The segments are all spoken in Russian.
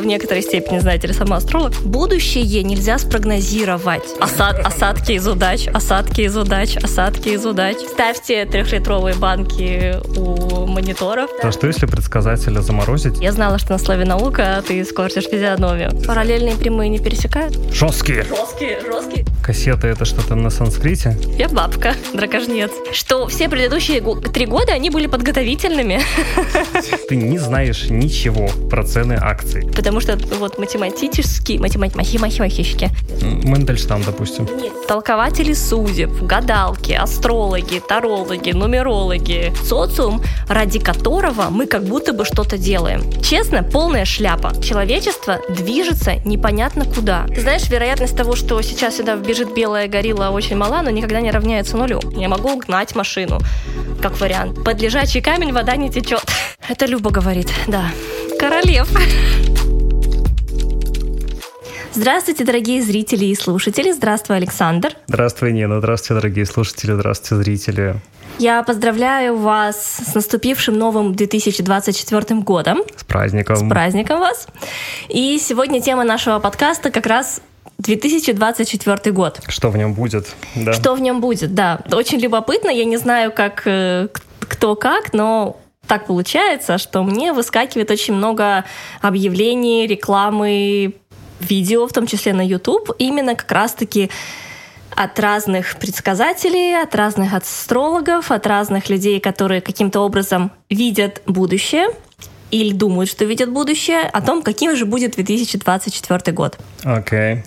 я в некоторой степени, знаете ли, сама астролог. Будущее нельзя спрогнозировать. Осад, осадки из удач, осадки из удач, осадки из удач. Ставьте трехлитровые банки у мониторов. А что если предсказателя заморозить? Я знала, что на слове наука ты скорчишь физиономию. Параллельные прямые не пересекают? Жесткие. Жесткие, жесткие. Кассеты это что-то на санскрите? Я бабка, дракожнец. Что все предыдущие три года они были подготовительными. Ты не знаешь ничего про цены акций. Потому что вот математические, математические, Мендельштам, допустим. Нет. Толкователи судеб, гадалки, астрологи, тарологи, нумерологи. Социум, ради которого мы как будто бы что-то делаем. Честно, полная шляпа. Человечество движется непонятно куда. Ты знаешь, вероятность того, что сейчас сюда вбежит белая горилла, очень мала, но никогда не равняется нулю. Я могу гнать машину, как вариант. Под лежачий камень вода не течет. Это Люба говорит, да. Королев. Здравствуйте, дорогие зрители и слушатели. Здравствуй, Александр. Здравствуй, Нина. Здравствуйте, дорогие слушатели. Здравствуйте, зрители. Я поздравляю вас с наступившим новым 2024 годом. С праздником. С праздником вас. И сегодня тема нашего подкаста как раз 2024 год. Что в нем будет? Да. Что в нем будет, да. Очень любопытно. Я не знаю, как э, кто как, но так получается, что мне выскакивает очень много объявлений, рекламы, видео, в том числе на YouTube, именно как раз-таки от разных предсказателей, от разных астрологов, от разных людей, которые каким-то образом видят будущее или думают, что видят будущее, о том, каким же будет 2024 год. Окей. Okay.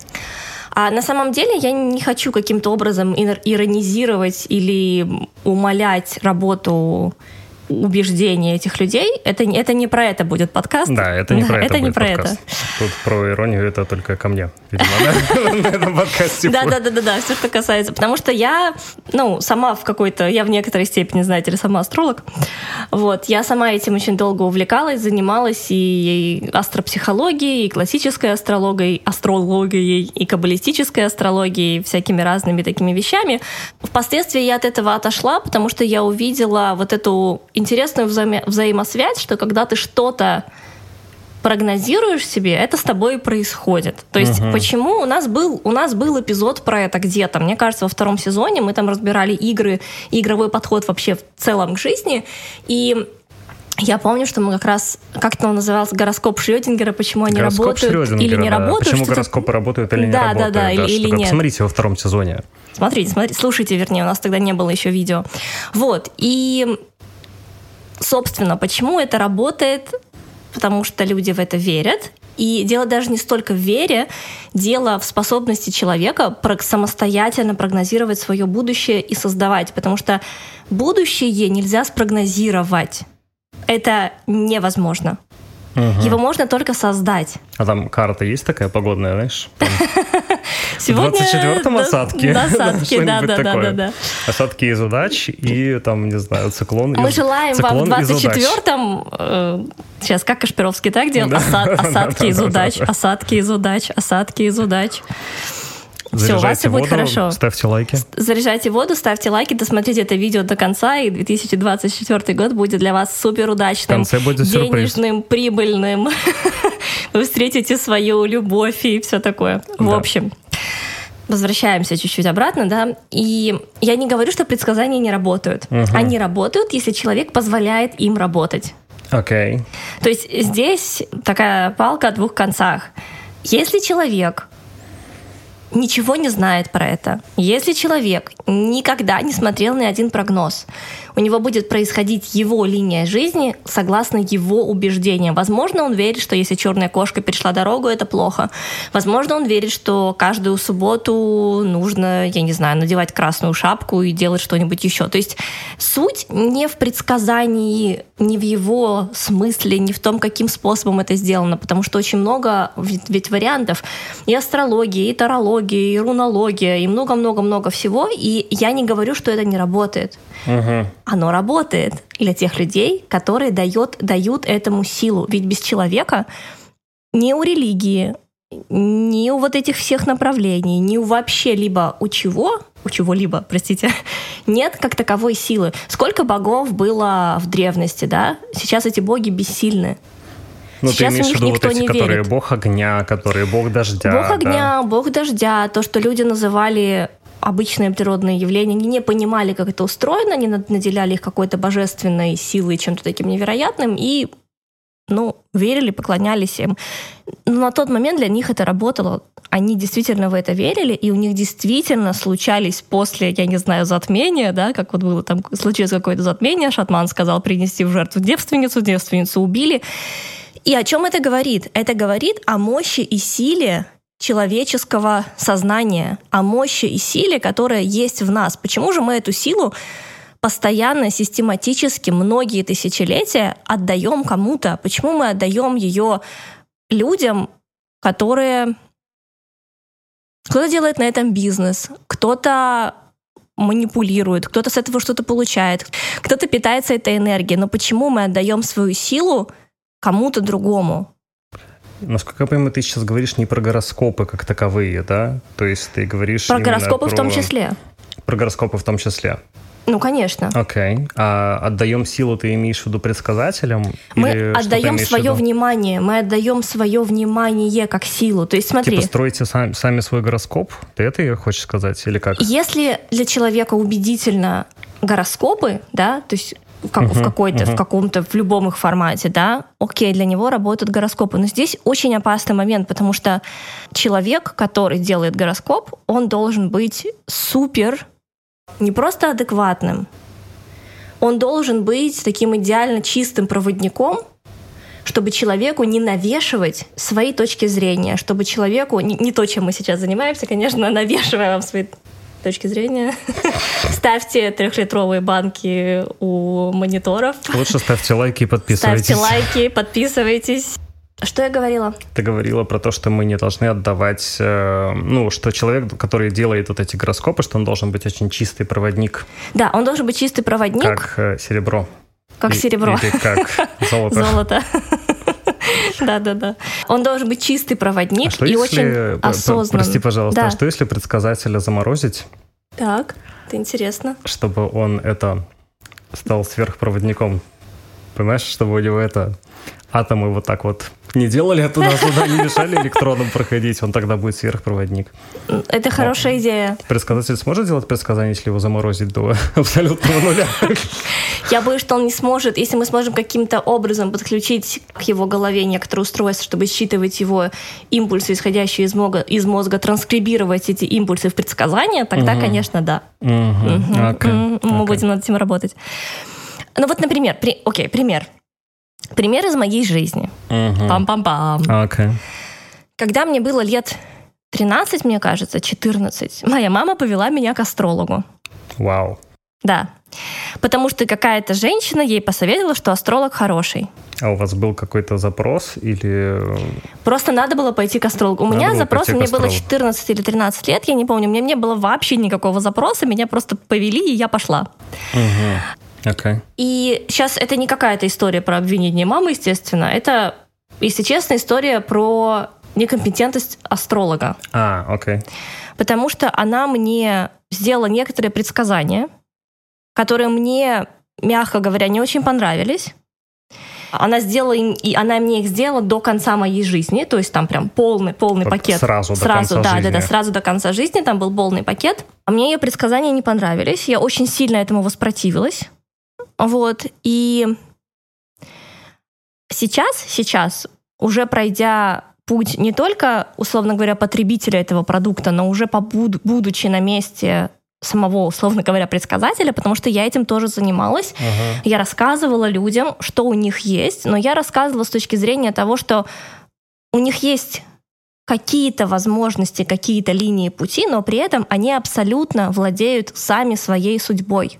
А на самом деле я не хочу каким-то образом иронизировать или умалять работу убеждения этих людей. Это, это не про это будет подкаст. Да, это не да, про это, это не про подкаст. это. Тут про иронию это только ко мне, видимо, на этом подкасте. Да, да, да, да, да, все, что касается. Потому что я, ну, сама в какой-то, я в некоторой степени, знаете ли, сама астролог. Вот, я сама этим очень долго увлекалась, занималась и астропсихологией, и классической астрологией, астрологией, и каббалистической астрологией, всякими разными такими вещами. Впоследствии я от этого отошла, потому что я увидела вот эту интересную вза взаимосвязь, что когда ты что-то прогнозируешь себе, это с тобой и происходит. То есть, угу. почему у нас был у нас был эпизод про это где-то. Мне кажется, во втором сезоне мы там разбирали игры, игровой подход вообще в целом к жизни. И я помню, что мы как раз, как это он назывался, гороскоп Шрёдингера, почему они гороскоп работают или не да. работают. Почему гороскопы работают или не да, работают. Да, да, или, или нет. Посмотрите во втором сезоне. Смотрите, смотрите, слушайте, вернее, у нас тогда не было еще видео. Вот, и собственно, почему это работает? Потому что люди в это верят. И дело даже не столько в вере, дело в способности человека самостоятельно прогнозировать свое будущее и создавать. Потому что будущее нельзя спрогнозировать. Это невозможно. Угу. Его можно только создать. А там карта есть такая погодная, знаешь? Сегодня... В 24-м осадки. Осадки, да, да, да, да, да. Осадки из удач и там, не знаю, циклон Мы желаем вам в 24-м... Сейчас, как Кашпировский так делал? Осадки из удач, осадки из удач, осадки из удач. Все, у вас все будет хорошо. Ставьте лайки. Заряжайте воду, ставьте лайки, досмотрите это видео до конца, и 2024 год будет для вас супер удачным, денежным, прибыльным. Вы встретите свою любовь и все такое. В общем, возвращаемся чуть-чуть обратно, да, и я не говорю, что предсказания не работают. Угу. Они работают, если человек позволяет им работать. Окей. Okay. То есть здесь такая палка о двух концах. Если человек ничего не знает про это. Если человек никогда не смотрел ни один прогноз, у него будет происходить его линия жизни согласно его убеждениям. Возможно, он верит, что если черная кошка перешла дорогу, это плохо. Возможно, он верит, что каждую субботу нужно, я не знаю, надевать красную шапку и делать что-нибудь еще. То есть суть не в предсказании, не в его смысле, не в том, каким способом это сделано, потому что очень много ведь вариантов. И астрология, и тарология, и рунология, и много-много-много всего. И я не говорю, что это не работает. Угу. Оно работает для тех людей, которые дает, дают этому силу. Ведь без человека ни у религии, ни у вот этих всех направлений, ни у вообще либо у чего, у чего-либо, простите, нет как таковой силы. Сколько богов было в древности, да? Сейчас эти боги бессильны. Ну, Сейчас ты имеешь в виду вот эти, не которые верит. бог огня, которые бог дождя. Бог да? огня, бог дождя, то, что люди называли обычные природные явления, они не понимали, как это устроено, они над- наделяли их какой-то божественной силой, чем-то таким невероятным, и ну, верили, поклонялись им. Но на тот момент для них это работало. Они действительно в это верили, и у них действительно случались после, я не знаю, затмения, да, как вот было там, случилось какое-то затмение, шатман сказал принести в жертву девственницу, девственницу убили. И о чем это говорит? Это говорит о мощи и силе человеческого сознания, о мощи и силе, которая есть в нас. Почему же мы эту силу постоянно, систематически, многие тысячелетия отдаем кому-то? Почему мы отдаем ее людям, которые... Кто-то делает на этом бизнес, кто-то манипулирует, кто-то с этого что-то получает, кто-то питается этой энергией. Но почему мы отдаем свою силу кому-то другому? Насколько я понимаю, ты сейчас говоришь не про гороскопы как таковые, да? То есть ты говоришь Про гороскопы в том про- числе. Про гороскопы в том числе. Ну, конечно. Окей. А отдаем силу, ты имеешь в виду предсказателям? Мы Или отдаем свое внимание, мы отдаем свое внимание как силу. То есть смотри, Типа строите сами, сами свой гороскоп? Ты это хочешь сказать? Или как? если для человека убедительно гороскопы, да, то есть в, как- в Мгм, какой-то, в мгм. каком-то, в любом их формате, да, окей, для него работают гороскопы. Но здесь очень опасный момент, потому что человек, который делает гороскоп, он должен быть супер, не просто адекватным, он должен быть таким идеально чистым проводником, чтобы человеку не навешивать свои точки зрения, чтобы человеку, не, не то, чем мы сейчас занимаемся, конечно, навешиваем вам свои точки зрения. Ставьте трехлитровые банки у мониторов. Лучше ставьте лайки и подписывайтесь. Ставьте лайки, подписывайтесь. Что я говорила? Ты говорила про то, что мы не должны отдавать, э, ну, что человек, который делает вот эти гороскопы, что он должен быть очень чистый проводник, Да, он должен быть чистый проводник, как, как э, серебро. И- серебро, Или как золото. золото. Да-да-да. Он должен быть чистый проводник А и если, очень осознанный. прости, пожалуйста, Да. а что если предсказателя заморозить, Так, это интересно. чтобы он это стал сверхпроводником? Понимаешь, чтобы у него это атомы вот так вот не делали туда-сюда, не мешали электронам проходить, он тогда будет сверхпроводник. Это хорошая идея. Предсказатель сможет делать предсказание, если его заморозить до абсолютного нуля? Я боюсь, что он не сможет, если мы сможем каким-то образом подключить к его голове некоторые устройства, чтобы считывать его импульсы, исходящие из мозга, из мозга транскрибировать эти импульсы в предсказания, тогда, конечно, да. Мы будем над этим работать. Ну вот, например, при- окей, пример. Пример из моей жизни. Мгм. Пам-пам-пам. Окей. Когда мне было лет 13, мне кажется, 14, моя мама повела меня к астрологу. Вау. Да. Потому что какая-то женщина ей посоветовала, что астролог хороший. А у вас был какой-то запрос или... Просто надо было пойти к астрологу. У Надо меня запрос, мне было астрологу. 14 или 13 лет, я не помню. Мне не было вообще никакого запроса, меня просто повели, и я пошла. Мгм. Окей. И сейчас это не какая-то история про обвинение мамы, естественно. Это, если честно, история про некомпетентность астролога. А, окей. Потому что она мне сделала некоторые предсказания, которые мне, мягко говоря, не очень понравились. Она сделала им, и она мне их сделала до конца моей жизни, то есть там прям полный, полный пакет. сразу до сразу, конца да, жизни. да, да, сразу до конца жизни там был полный пакет. А мне ее предсказания не понравились, я очень сильно этому воспротивилась, вот. И сейчас, сейчас уже пройдя путь не только, условно говоря, потребителя этого продукта, но уже побуд- будучи на месте самого, условно говоря, предсказателя, потому что я этим тоже занималась. Ага. Я рассказывала людям, что у них есть, но я рассказывала с точки зрения того, что у них есть какие-то возможности, какие-то линии пути, но при этом они абсолютно владеют сами своей судьбой.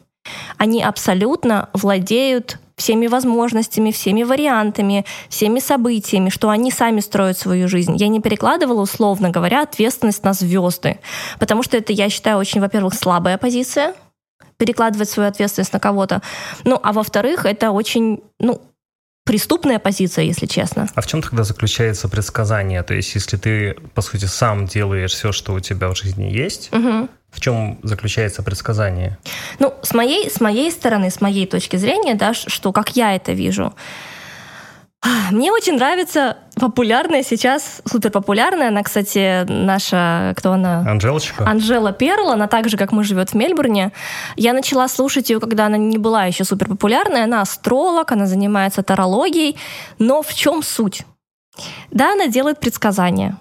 Они абсолютно владеют всеми возможностями, всеми вариантами, всеми событиями, что они сами строят свою жизнь. Я не перекладывала, условно говоря, ответственность на звезды, потому что это, я считаю, очень, во-первых, слабая позиция, перекладывать свою ответственность на кого-то. Ну, а во-вторых, это очень, ну, преступная позиция, если честно. А в чем тогда заключается предсказание? То есть, если ты, по сути, сам делаешь все, что у тебя в жизни есть, Мгм. В чем заключается предсказание? Ну, с моей, с моей стороны, с моей точки зрения, да, что как я это вижу, Мне очень нравится популярная сейчас, супер популярная. Она, кстати, наша, кто она? Анжелочка. Анжела Перл, она так же, как мы, живет в Мельбурне. Я начала слушать ее, когда она не была еще супер популярная. Она астролог, она занимается тарологией. Но в чем суть? Да, она делает предсказания.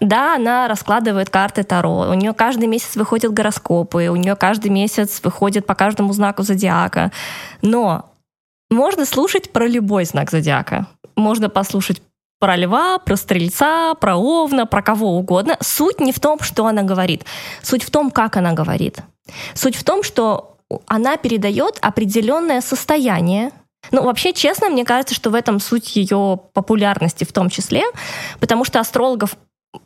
Да, она раскладывает карты Таро. У нее каждый месяц выходят гороскопы, у нее каждый месяц выходит по каждому знаку зодиака. Но можно слушать про любой знак зодиака. Можно послушать про льва, про стрельца, про овна, про кого угодно. Суть не в том, что она говорит. Суть в том, как она говорит. Суть в том, что она передает определенное состояние. Ну, вообще, честно, мне кажется, что в этом суть ее популярности в том числе, потому что астрологов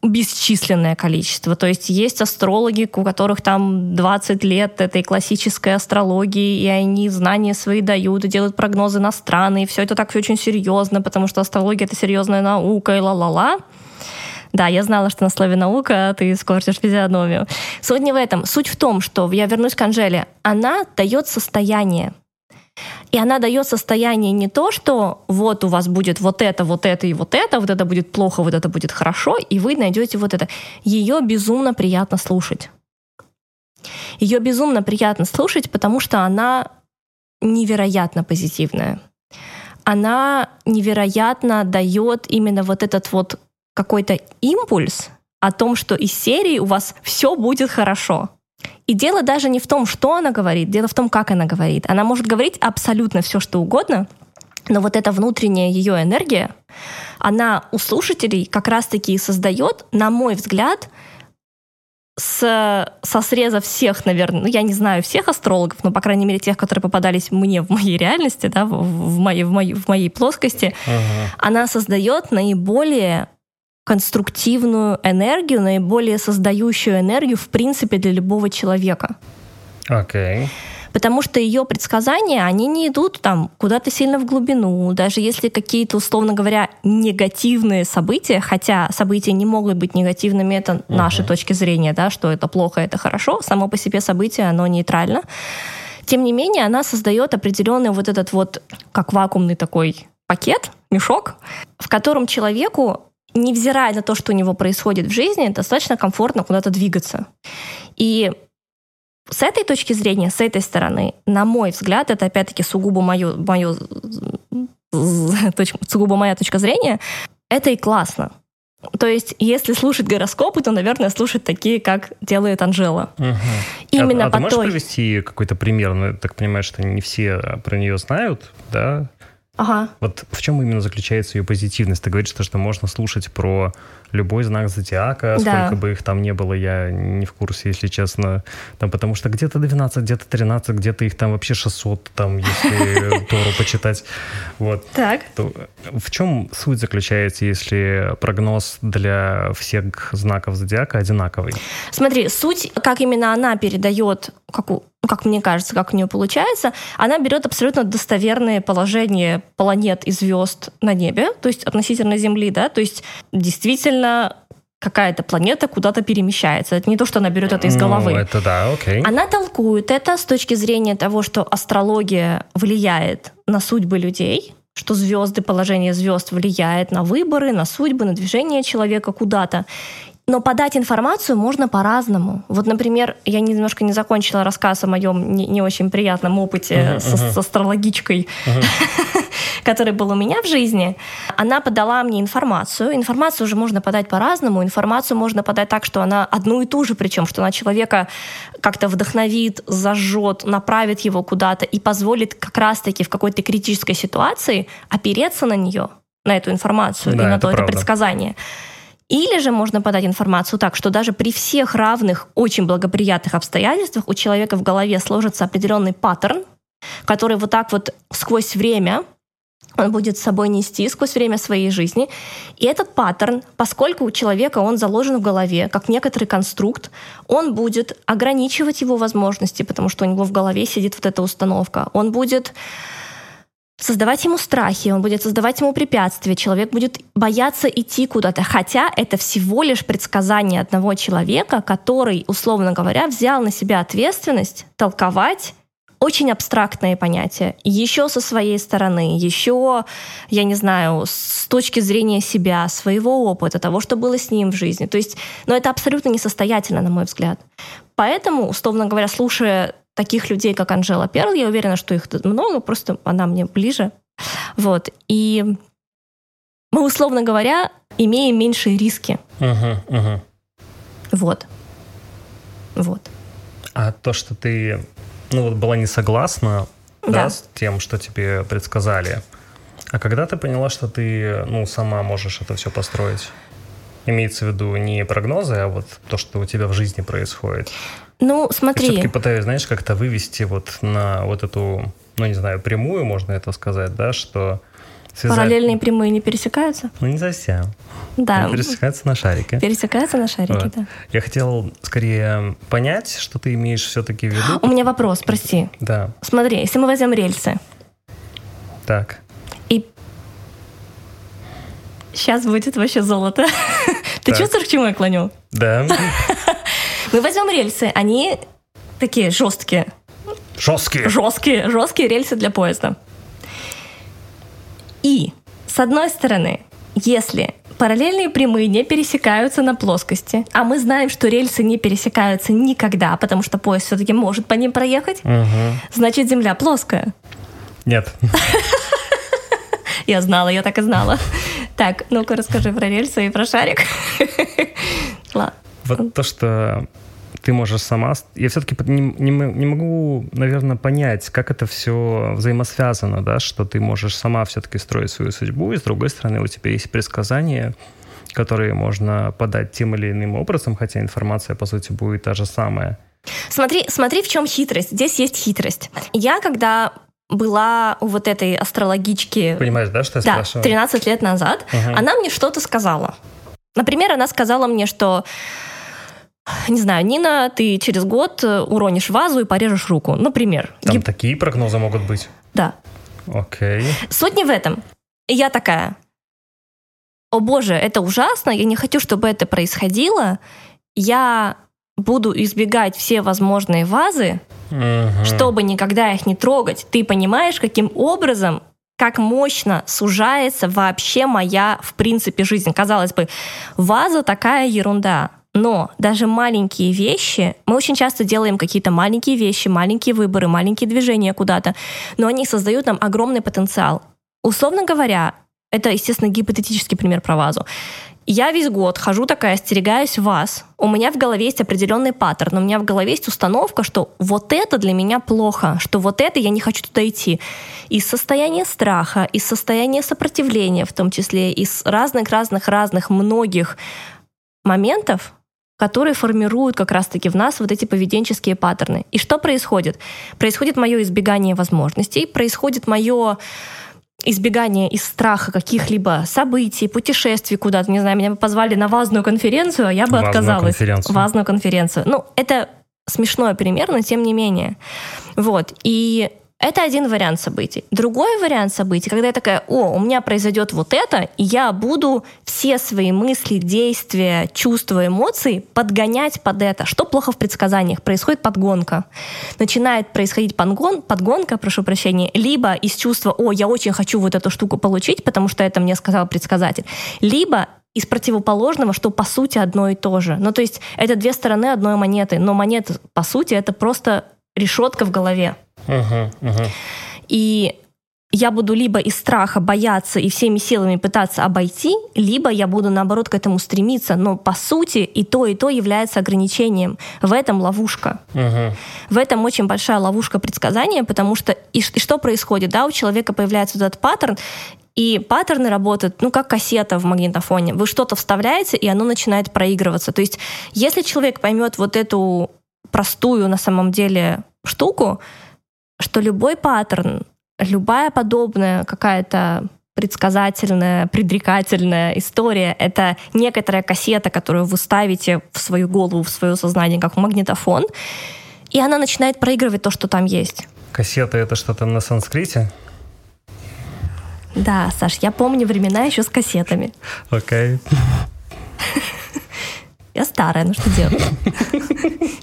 бесчисленное количество. То есть есть астрологи, у которых там 20 лет этой классической астрологии, и они знания свои дают, и делают прогнозы на страны, и все это так очень серьезно, потому что астрология — это серьезная наука, и ла-ла-ла. Да, я знала, что на слове наука а ты испортишь физиономию. Суть не в этом. Суть в том, что, я вернусь к Анжеле, она дает состояние. И она дает состояние не то, что вот у вас будет вот это, вот это и вот это, вот это будет плохо, вот это будет хорошо, и вы найдете вот это. Ее безумно приятно слушать. Ее безумно приятно слушать, потому что она невероятно позитивная. Она невероятно дает именно вот этот вот какой-то импульс о том, что из серии у вас все будет хорошо. И дело даже не в том, что она говорит, дело в том, как она говорит. Она может говорить абсолютно все, что угодно, но вот эта внутренняя ее энергия, она у слушателей как раз-таки создает, на мой взгляд, с, со среза всех, наверное, ну, я не знаю всех астрологов, но, по крайней мере, тех, которые попадались мне в моей реальности, да, в, в, моей, в, моей, в моей плоскости, ага. она создает наиболее конструктивную энергию, наиболее создающую энергию, в принципе, для любого человека. Окей. Okay. Потому что ее предсказания, они не идут там куда-то сильно в глубину. Даже если какие-то, условно говоря, негативные события, хотя события не могут быть негативными, это uh-huh. наши точки зрения, да, что это плохо, это хорошо, само по себе событие, оно нейтрально. Тем не менее, она создает определенный вот этот вот, как вакуумный такой пакет, мешок, в котором человеку невзирая на то, что у него происходит в жизни, достаточно комфортно куда-то двигаться. И с этой точки зрения, с этой стороны, на мой взгляд, это опять-таки сугубо мое, мое, сугубо моя точка зрения, это и классно. То есть, если слушать гороскопы, то, наверное, слушать такие, как делает Анжела. Угу. Именно а, а по ты можешь той... привести какой-то пример? Ну, я так понимаю, что не все про нее знают, да? Ага. Вот в чем именно заключается ее позитивность? Ты говоришь, что, что можно слушать про любой знак зодиака, да. сколько бы их там не было, я не в курсе, если честно. Там, потому что где-то 12, где-то 13, где-то их там вообще 600, там, если Тору почитать. Вот. Так. То в чем суть заключается, если прогноз для всех знаков зодиака одинаковый? Смотри, суть, как именно она передает, как у, как мне кажется, как у нее получается, она берет абсолютно достоверные положения планет и звезд на небе, то есть относительно Земли, да, то есть действительно какая-то планета куда-то перемещается. Это не то, что она берет это из головы. Ну, это да, окей. Она толкует это с точки зрения того, что астрология влияет на судьбы людей, что звезды, положение звезд влияет на выборы, на судьбы, на движение человека куда-то. Но подать информацию можно по-разному. Вот, например, я немножко не закончила рассказ о моем не, не очень приятном опыте uh-huh, с, uh-huh. с астрологичкой, uh-huh. который был у меня в жизни. Она подала мне информацию. Информацию уже можно подать по-разному. Информацию можно подать так, что она одну и ту же, причем, что она человека как-то вдохновит, зажжет, направит его куда-то и позволит как раз-таки в какой-то критической ситуации опереться на нее, на эту информацию да, и на это то это предсказание. Или же можно подать информацию так, что даже при всех равных, очень благоприятных обстоятельствах у человека в голове сложится определенный паттерн, который вот так вот сквозь время он будет с собой нести сквозь время своей жизни. И этот паттерн, поскольку у человека он заложен в голове, как некоторый конструкт, он будет ограничивать его возможности, потому что у него в голове сидит вот эта установка. Он будет создавать ему страхи, он будет создавать ему препятствия, человек будет бояться идти куда-то, хотя это всего лишь предсказание одного человека, который, условно говоря, взял на себя ответственность толковать очень абстрактные понятия. Еще со своей стороны, еще, я не знаю, с точки зрения себя, своего опыта, того, что было с ним в жизни. То есть, но ну, это абсолютно несостоятельно, на мой взгляд. Поэтому, условно говоря, слушая таких людей, как Анжела Перл, я уверена, что их тут много, просто она мне ближе. Вот. И мы, условно говоря, имеем меньшие риски. Uh-huh, uh-huh. Вот. Вот. А то, что ты ну, вот была не согласна да. Да, с тем, что тебе предсказали, а когда ты поняла, что ты ну, сама можешь это все построить? Имеется в виду не прогнозы, а вот то, что у тебя в жизни происходит. Ну, смотри. Все-таки пытаюсь, знаешь, как-то вывести вот на вот эту, ну, не знаю, прямую, можно это сказать, да, что Связать... Параллельные прямые не пересекаются? Ну, не совсем. Да. Они пересекаются на шарике. Пересекаются на шарике, вот. да. Я хотел скорее понять, что ты имеешь все-таки в виду. У меня вопрос, прости. Да. Смотри, если мы возьмем рельсы. Так. И сейчас будет вообще золото. Ты чувствуешь, к чему я клоню? Да. Мы возьмем рельсы, они такие жесткие. Жесткие. Жесткие, жесткие рельсы для поезда. И, с одной стороны, если параллельные прямые не пересекаются на плоскости, а мы знаем, что рельсы не пересекаются никогда, потому что поезд все-таки может по ним проехать, угу. значит Земля плоская. Нет. Я знала, я так и знала. Так, ну-ка расскажи про рельсы и про шарик. Ладно. Вот то, что ты можешь сама... Я все-таки не, не, не могу, наверное, понять, как это все взаимосвязано, да, что ты можешь сама все-таки строить свою судьбу, и с другой стороны у тебя есть предсказания, которые можно подать тем или иным образом, хотя информация, по сути, будет та же самая. Смотри, смотри, в чем хитрость. Здесь есть хитрость. Я, когда была у вот этой астрологички... Понимаешь, да, что я да, спрашиваю? 13 лет назад, угу. она мне что-то сказала. Например, она сказала мне, что не знаю, Нина, ты через год э, уронишь вазу и порежешь руку, например. Там Гип... такие прогнозы могут быть? Да. Окей. Суть не в этом. Я такая, о боже, это ужасно, я не хочу, чтобы это происходило, я буду избегать все возможные вазы, угу. чтобы никогда их не трогать. Ты понимаешь, каким образом как мощно сужается вообще моя, в принципе, жизнь. Казалось бы, ваза такая ерунда. Но даже маленькие вещи, мы очень часто делаем какие-то маленькие вещи, маленькие выборы, маленькие движения куда-то, но они создают нам огромный потенциал. Условно говоря, это, естественно, гипотетический пример про вазу. Я весь год хожу такая, остерегаюсь вас. У меня в голове есть определенный паттерн. У меня в голове есть установка, что вот это для меня плохо, что вот это я не хочу туда идти. Из состояния страха, из состояния сопротивления в том числе, из разных-разных-разных многих моментов которые формируют как раз-таки в нас вот эти поведенческие паттерны. И что происходит? Происходит мое избегание возможностей, происходит мое избегание из страха каких-либо событий, путешествий куда-то. Не знаю, меня бы позвали на вазную конференцию, а я бы Вазную отказалась. Конференцию. Вазную конференцию. Ну, это смешное пример, но тем не менее. Вот. И это один вариант событий. Другой вариант событий, когда я такая, о, у меня произойдет вот это, и я буду все свои мысли, действия, чувства, эмоции подгонять под это. Что плохо в предсказаниях? Происходит подгонка. Начинает происходить подгон, подгонка, прошу прощения, либо из чувства, о, я очень хочу вот эту штуку получить, потому что это мне сказал предсказатель, либо из противоположного, что по сути одно и то же. Ну, то есть это две стороны одной монеты, но монета, по сути, это просто решетка в голове. Uh-huh, uh-huh. И я буду либо из страха бояться и всеми силами пытаться обойти, либо я буду, наоборот, к этому стремиться. Но, по сути, и то, и то является ограничением. В этом ловушка. Uh-huh. В этом очень большая ловушка предсказания, потому что и, и что происходит? Да, у человека появляется этот паттерн, и паттерны работают, ну, как кассета в магнитофоне. Вы что-то вставляете, и оно начинает проигрываться. То есть, если человек поймет вот эту простую на самом деле штуку, что любой паттерн, любая подобная какая-то предсказательная, предрекательная история — это некоторая кассета, которую вы ставите в свою голову, в свое сознание, как магнитофон, и она начинает проигрывать то, что там есть. Кассета — это что-то на санскрите? Да, Саш, я помню времена еще с кассетами. Окей. Okay. Я старая, ну что делать?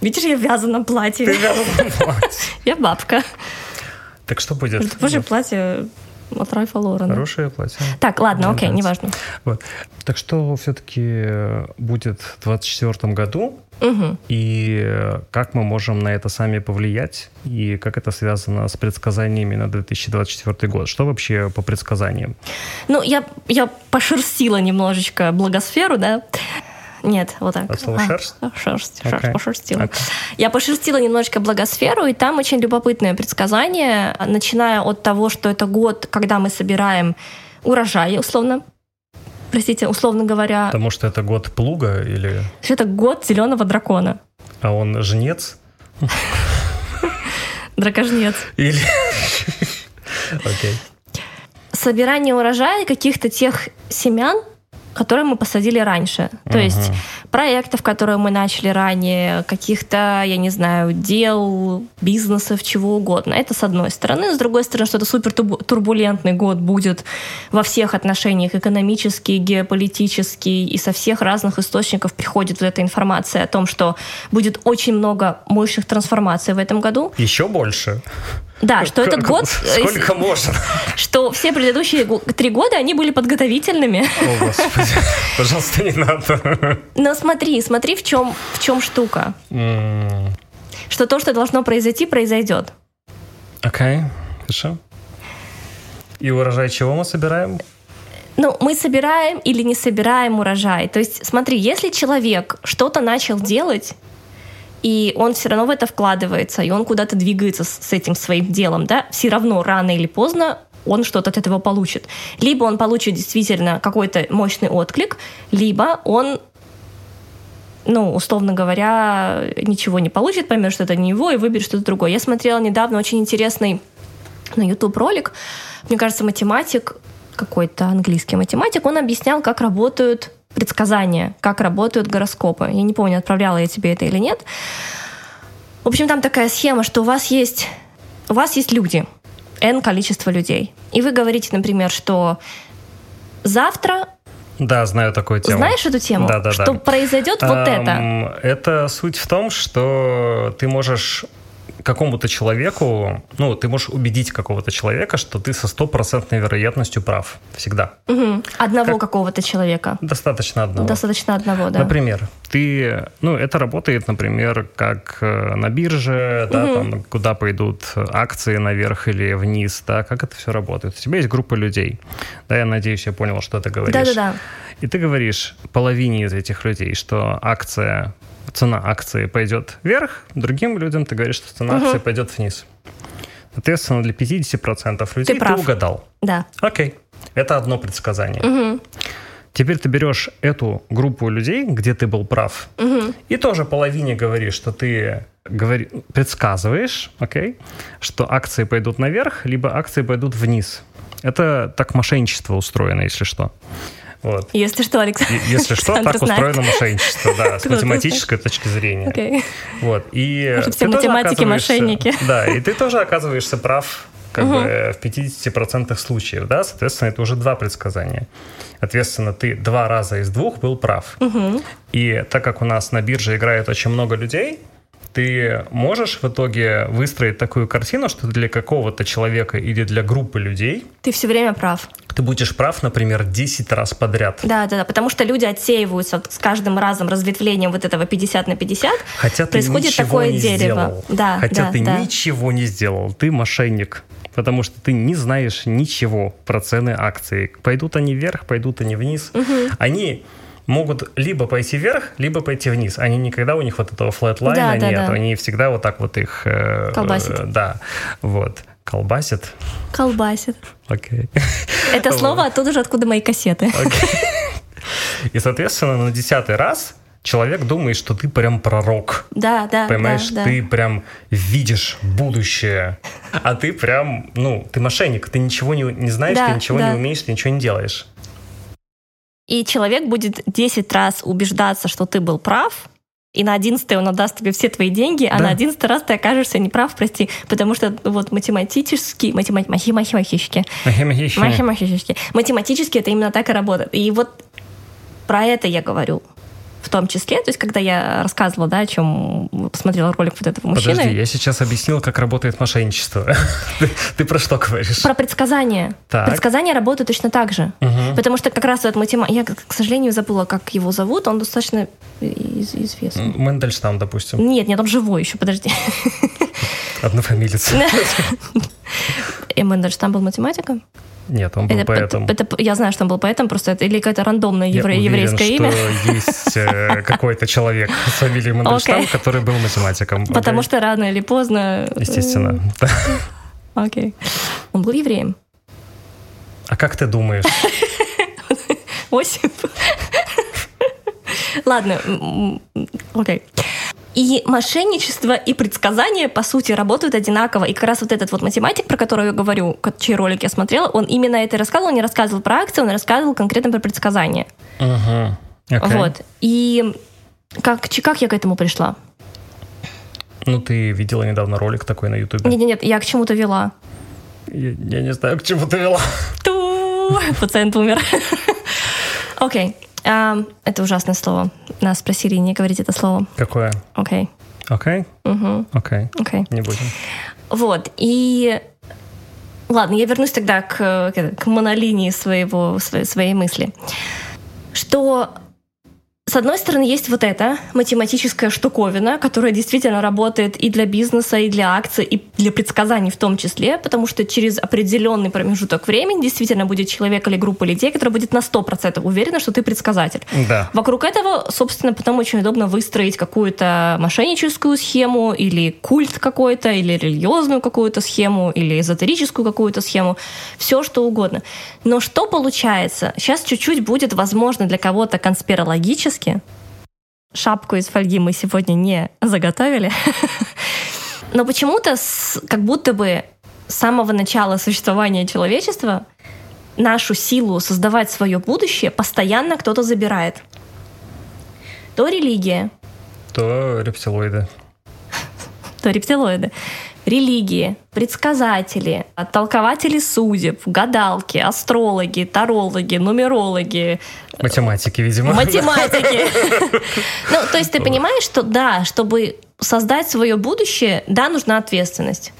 Видишь, я в вязаном платье. Ты в вязаном платье. Я бабка. Так что будет? Это тоже платье от Ральфа Лорена. Хорошее платье. Так, ладно, Мне окей, нравится. неважно. Вот. Так что все-таки будет в 2024 году, угу. и как мы можем на это сами повлиять, и как это связано с предсказаниями на 2024 год? Что вообще по предсказаниям? Ну, я, я пошерстила немножечко благосферу, да, нет, вот так. От слова шерсть? А, шерсть, okay. шерсть, пошерстила. Okay. Я пошерстила немножечко благосферу, и там очень любопытное предсказание, начиная от того, что это год, когда мы собираем урожай, условно, простите, условно говоря. Потому что это год плуга или... Это год зеленого дракона. А он жнец? Дракожнец. Или... Окей. Собирание урожая каких-то тех семян, которые мы посадили раньше. То uh-huh. есть проектов, которые мы начали ранее, каких-то, я не знаю, дел, бизнесов, чего угодно. Это с одной стороны. С другой стороны, что это супер турбулентный год будет во всех отношениях, экономический, геополитический, и со всех разных источников приходит вот эта информация о том, что будет очень много мощных трансформаций в этом году. Еще больше. Да, что этот год... Э, Сколько можно? Что все предыдущие три года, они были подготовительными. О, Господи. Пожалуйста, не надо. Но смотри, смотри, в чем, в чем штука. Что то, что должно произойти, произойдет. Окей, хорошо. И урожай чего мы собираем? Ну, мы собираем или не собираем урожай. То есть, смотри, если человек что-то начал делать, и он все равно в это вкладывается, и он куда-то двигается с этим своим делом, да, все равно рано или поздно он что-то от этого получит. Либо он получит действительно какой-то мощный отклик, либо он ну, условно говоря, ничего не получит, поймет, что это не его, и выберет что-то другое. Я смотрела недавно очень интересный на YouTube ролик, мне кажется, математик, какой-то английский математик, он объяснял, как работают предсказания, как работают гороскопы. Я не помню, отправляла я тебе это или нет. В общем, там такая схема, что у вас есть, у вас есть люди, n количество людей. И вы говорите, например, что завтра да, знаю такую тему. Знаешь эту тему? Да, да, что да. произойдет вот эм, это? Это суть в том, что ты можешь какому-то человеку, ну, ты можешь убедить какого-то человека, что ты со стопроцентной вероятностью прав. Всегда. Угу. Одного как... какого-то человека. Достаточно одного. Достаточно одного, да. Например, ты, ну, это работает, например, как э, на бирже, угу. да, там, куда пойдут акции наверх или вниз, да, как это все работает. У тебя есть группа людей. Да, я надеюсь, я понял, что ты говоришь. Да-да-да. И ты говоришь половине из этих людей, что акция цена акции пойдет вверх, другим людям ты говоришь, что цена угу. акции пойдет вниз. Соответственно, для 50% людей ты, прав. ты угадал. Да. Окей. Это одно предсказание. Угу. Теперь ты берешь эту группу людей, где ты был прав, угу. и тоже половине говоришь, что ты говори, предсказываешь, окей, что акции пойдут наверх, либо акции пойдут вниз. Это так мошенничество устроено, если что. Вот. Если что, Александр. Если что, так знает. устроено мошенничество, да, с математической точки зрения. Okay. Вот. И Может, все математики мошенники. Да, и ты тоже оказываешься прав как угу. бы в 50% случаев, да, соответственно, это уже два предсказания. Соответственно, ты два раза из двух был прав. Угу. И так как у нас на бирже играет очень много людей, ты можешь в итоге выстроить такую картину, что для какого-то человека или для группы людей... Ты все время прав. Ты будешь прав, например, 10 раз подряд. Да, да, да, потому что люди отсеиваются с каждым разом разветвлением вот этого 50 на 50. Хотя ты происходит ничего такое не дерево. Сделал. Да, Хотя да, ты да. ничего не сделал. Ты мошенник потому что ты не знаешь ничего про цены акций. Пойдут они вверх, пойдут они вниз. Угу. Они могут либо пойти вверх, либо пойти вниз. Они никогда у них вот этого флетлайна да, нет. Да, да. Они всегда вот так вот их... Э, Колбасят. Э, да, вот. Колбасит? Колбасит. Окей. Это слово оттуда же, откуда мои кассеты. И, соответственно, на десятый раз человек думает, что ты прям пророк. Да, да. Понимаешь, да, ты прям видишь будущее. А ты прям, ну, ты мошенник, ты ничего не, не знаешь, да, ты ничего да. не умеешь, ты ничего не делаешь. И человек будет 10 раз убеждаться, что ты был прав, и на одиннадцатый он отдаст тебе все твои деньги, а да. на одиннадцатый раз ты окажешься неправ, прости, потому что вот математически, математи, математически, математически, математически это именно так и работает. И вот про это я говорю. Том числе, то есть когда я рассказывала, да, о чем посмотрела ролик вот этого мужчины. Подожди, я сейчас объяснил, как работает мошенничество. ты, про что говоришь? Про предсказания. Предсказания работают точно так же. Потому что как раз вот математика... Я, к сожалению, забыла, как его зовут. Он достаточно из известный. Мендельштам, допустим. Нет, нет, он живой еще, подожди. Однофамилец. И Мендельштам был математиком? Нет, он был это, поэтом. Это, это, я знаю, что он был поэтом, просто это или какое-то рандомное евре, я еврейское уверен, имя. что есть э, какой-то человек с фамилией Мандельштам, okay. который был математиком. Потому okay. что рано или поздно... Э, Естественно. Окей. Okay. Он был евреем. А как ты думаешь? Осип. Ладно, окей. И мошенничество и предсказания, по сути, работают одинаково. И как раз вот этот вот математик, про которого я говорю, чей ролик я смотрела, он именно это рассказывал, он не рассказывал про акции, он рассказывал конкретно про предсказания. Uh-huh. Okay. Вот. И как, как я к этому пришла? Ну, ты видела недавно ролик такой на Ютубе. Нет-нет, я к чему-то вела. Я, я не знаю, к чему ты вела. Ту, пациент умер. Окей. okay. Um, это ужасное слово. Нас спросили не говорить это слово. Какое? Окей. Окей? Окей. Окей. Не будем. Вот. И Ладно, я вернусь тогда к, к монолинии своего, своей, своей мысли. Что с одной стороны, есть вот эта математическая штуковина, которая действительно работает и для бизнеса, и для акций, и для предсказаний в том числе, потому что через определенный промежуток времени действительно будет человек или группа людей, которая будет на 100% уверена, что ты предсказатель. Да. Вокруг этого, собственно, потом очень удобно выстроить какую-то мошенническую схему или культ какой-то, или религиозную какую-то схему, или эзотерическую какую-то схему, все что угодно. Но что получается? Сейчас чуть-чуть будет, возможно, для кого-то конспирологически, по Шапку из фольги мы сегодня не заготовили. Но почему-то, как будто бы с самого начала существования человечества нашу силу создавать свое будущее постоянно кто-то забирает. То религия. То рептилоиды. То рептилоиды религии, предсказатели, толкователи судеб, гадалки, астрологи, тарологи, нумерологи. Математики, видимо. Математики. Ну, то есть ты понимаешь, что да, чтобы создать свое будущее, да, нужна ответственность.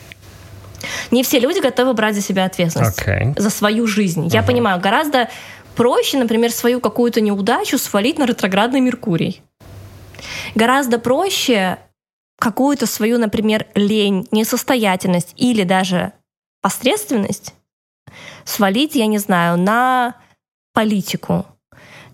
Не все люди готовы брать за себя ответственность. Okay. За свою жизнь. Я uh-huh. понимаю, гораздо проще, например, свою какую-то неудачу свалить на ретроградный Меркурий. Гораздо проще какую-то свою, например, лень, несостоятельность или даже посредственность свалить, я не знаю, на политику,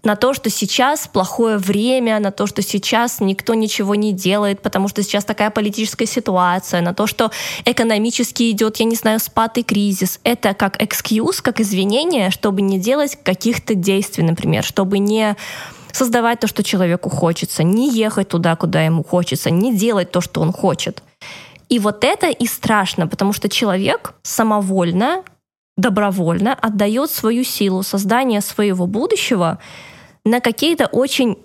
на то, что сейчас плохое время, на то, что сейчас никто ничего не делает, потому что сейчас такая политическая ситуация, на то, что экономически идет, я не знаю, спад и кризис. Это как excuse, как извинение, чтобы не делать каких-то действий, например, чтобы не создавать то, что человеку хочется, не ехать туда, куда ему хочется, не делать то, что он хочет. И вот это и страшно, потому что человек самовольно, добровольно отдает свою силу создания своего будущего на какие-то очень,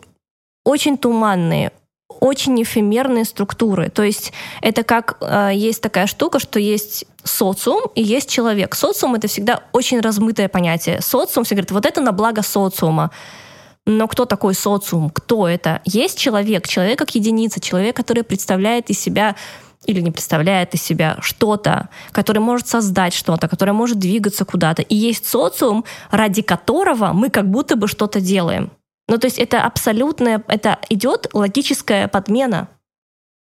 очень туманные, очень эфемерные структуры. То есть это как э, есть такая штука, что есть социум и есть человек. Социум это всегда очень размытое понятие. Социум все говорит, вот это на благо социума. Но кто такой социум? Кто это? Есть человек, человек как единица, человек, который представляет из себя или не представляет из себя что-то, который может создать что-то, который может двигаться куда-то. И есть социум, ради которого мы как будто бы что-то делаем. Ну, то есть это абсолютная, это идет логическая подмена.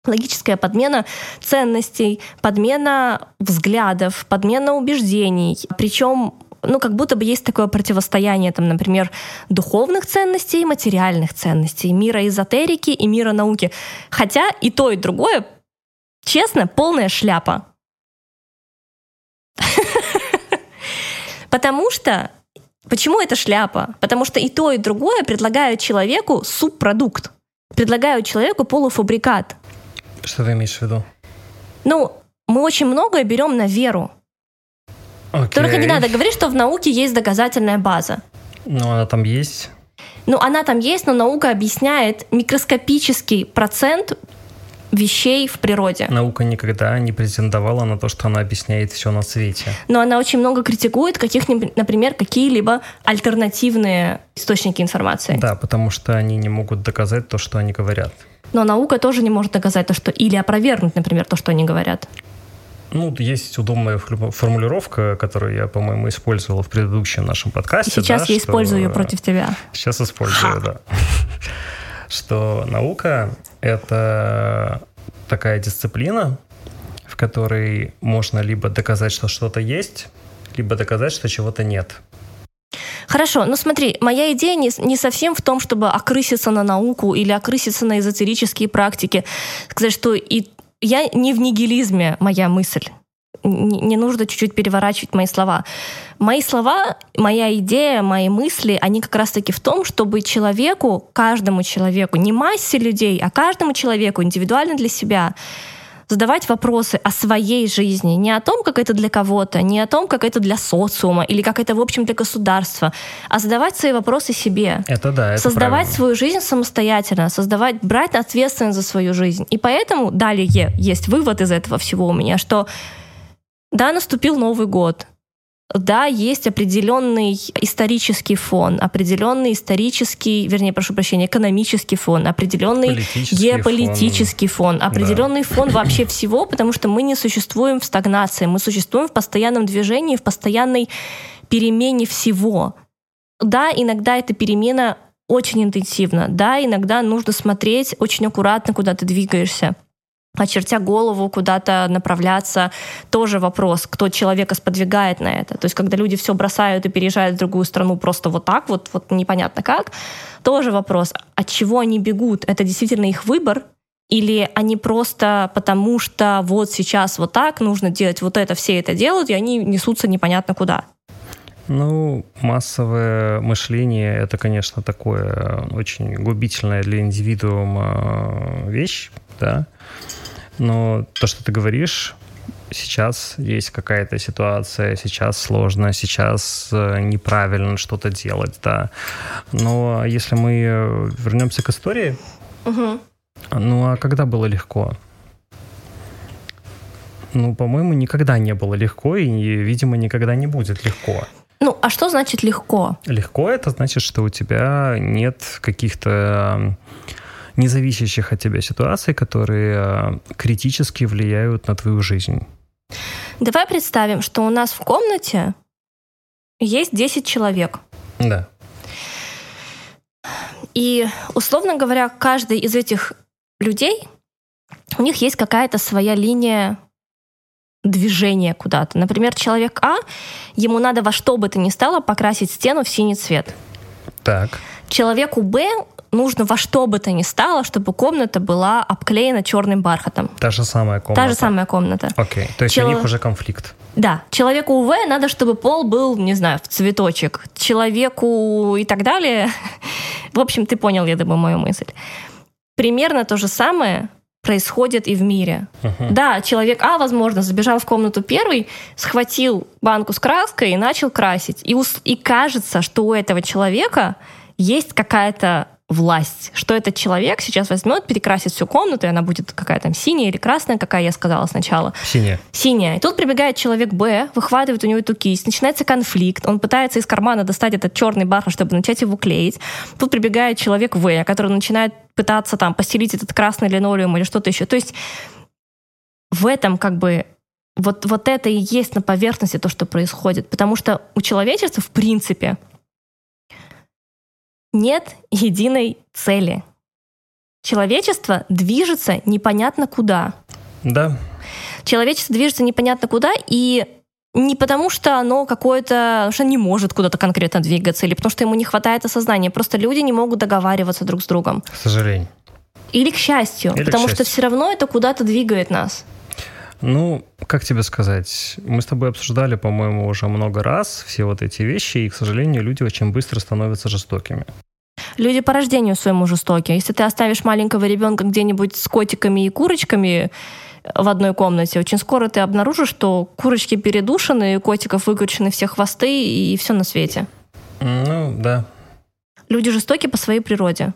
Логическая подмена ценностей, подмена взглядов, подмена убеждений. Причем ну, как будто бы есть такое противостояние, там, например, духовных ценностей и материальных ценностей, мира эзотерики и мира науки. Хотя и то, и другое, честно, полная шляпа. Потому что Почему это шляпа? Потому что и то, и другое предлагают человеку субпродукт, предлагают человеку полуфабрикат. Что ты имеешь в виду? Ну, мы очень многое берем на веру. Okay. Только не надо говорить, что в науке есть доказательная база. Ну, она там есть. Ну, она там есть, но наука объясняет микроскопический процент вещей в природе. Наука никогда не претендовала на то, что она объясняет все на свете. Но она очень много критикует каких-нибудь, например, какие-либо альтернативные источники информации. Да, потому что они не могут доказать то, что они говорят. Но наука тоже не может доказать то, что или опровергнуть, например, то, что они говорят. Ну, есть удобная формулировка, которую я, по-моему, использовала в предыдущем нашем подкасте. Сейчас да, я что... использую ее против тебя. Сейчас использую, Ха. да. Что наука — это такая дисциплина, в которой можно либо доказать, что что-то есть, либо доказать, что чего-то нет. Хорошо, ну смотри, моя идея не, не совсем в том, чтобы окрыситься на науку или окрыситься на эзотерические практики. Сказать, что и я не в нигилизме, моя мысль. Не, нужно чуть-чуть переворачивать мои слова. Мои слова, моя идея, мои мысли, они как раз-таки в том, чтобы человеку, каждому человеку, не массе людей, а каждому человеку индивидуально для себя задавать вопросы о своей жизни, не о том, как это для кого-то, не о том, как это для социума или как это, в общем, для государства, а задавать свои вопросы себе. Это да, это Создавать правильно. свою жизнь самостоятельно, создавать, брать ответственность за свою жизнь. И поэтому далее есть вывод из этого всего у меня, что да, наступил Новый год, да, есть определенный исторический фон, определенный исторический, вернее, прошу прощения, экономический фон, определенный Политический геополитический фон, фон определенный да. фон вообще всего, потому что мы не существуем в стагнации, мы существуем в постоянном движении, в постоянной перемене всего. Да, иногда эта перемена очень интенсивна, да, иногда нужно смотреть очень аккуратно, куда ты двигаешься очертя голову, куда-то направляться, тоже вопрос, кто человека сподвигает на это. То есть, когда люди все бросают и переезжают в другую страну просто вот так, вот, вот непонятно как, тоже вопрос, от чего они бегут? Это действительно их выбор, или они просто потому, что вот сейчас вот так, нужно делать вот это, все это делают, и они несутся непонятно куда. Ну, массовое мышление — это, конечно, такое очень губительная для индивидуума вещь, да, но то, что ты говоришь, сейчас есть какая-то ситуация, сейчас сложно, сейчас э, неправильно что-то делать, да. Но если мы вернемся к истории, угу. ну а когда было легко? Ну, по-моему, никогда не было легко, и, видимо, никогда не будет легко. Ну, а что значит легко? Легко это значит, что у тебя нет каких-то независящих от тебя ситуаций, которые э, критически влияют на твою жизнь. Давай представим, что у нас в комнате есть 10 человек. Да. И, условно говоря, каждый из этих людей, у них есть какая-то своя линия движения куда-то. Например, человек А, ему надо во что бы то ни стало покрасить стену в синий цвет. Так. Человеку Б нужно во что бы то ни стало, чтобы комната была обклеена черным бархатом. Та же самая комната. Та же самая комната. Окей, то есть Чел... у них уже конфликт. Да, человеку УВ надо, чтобы пол был, не знаю, в цветочек. Человеку и так далее. В общем, ты понял, я думаю, мою мысль. Примерно то же самое происходит и в мире. Uh-huh. Да, человек А, возможно, забежал в комнату первый, схватил банку с краской и начал красить. И, и кажется, что у этого человека есть какая-то власть, что этот человек сейчас возьмет, перекрасит всю комнату, и она будет какая там синяя или красная, какая я сказала сначала. Синяя. Синяя. И тут прибегает человек Б, выхватывает у него эту кисть, начинается конфликт, он пытается из кармана достать этот черный бархат, чтобы начать его клеить. Тут прибегает человек В, который начинает пытаться там постелить этот красный линолеум или что-то еще. То есть в этом как бы вот, вот это и есть на поверхности то, что происходит. Потому что у человечества, в принципе, нет единой цели. Человечество движется непонятно куда. Да. Человечество движется непонятно куда, и не потому, что оно какое-то, что не может куда-то конкретно двигаться, или потому что ему не хватает осознания. Просто люди не могут договариваться друг с другом. К сожалению. Или к счастью, Или потому к счастью. что все равно это куда-то двигает нас. Ну, как тебе сказать, мы с тобой обсуждали, по-моему, уже много раз все вот эти вещи, и, к сожалению, люди очень быстро становятся жестокими. Люди по рождению своему жестокие. Если ты оставишь маленького ребенка где-нибудь с котиками и курочками в одной комнате, очень скоро ты обнаружишь, что курочки передушены, у котиков выкручены все хвосты и все на свете. Ну, да. Люди жестокие по своей природе.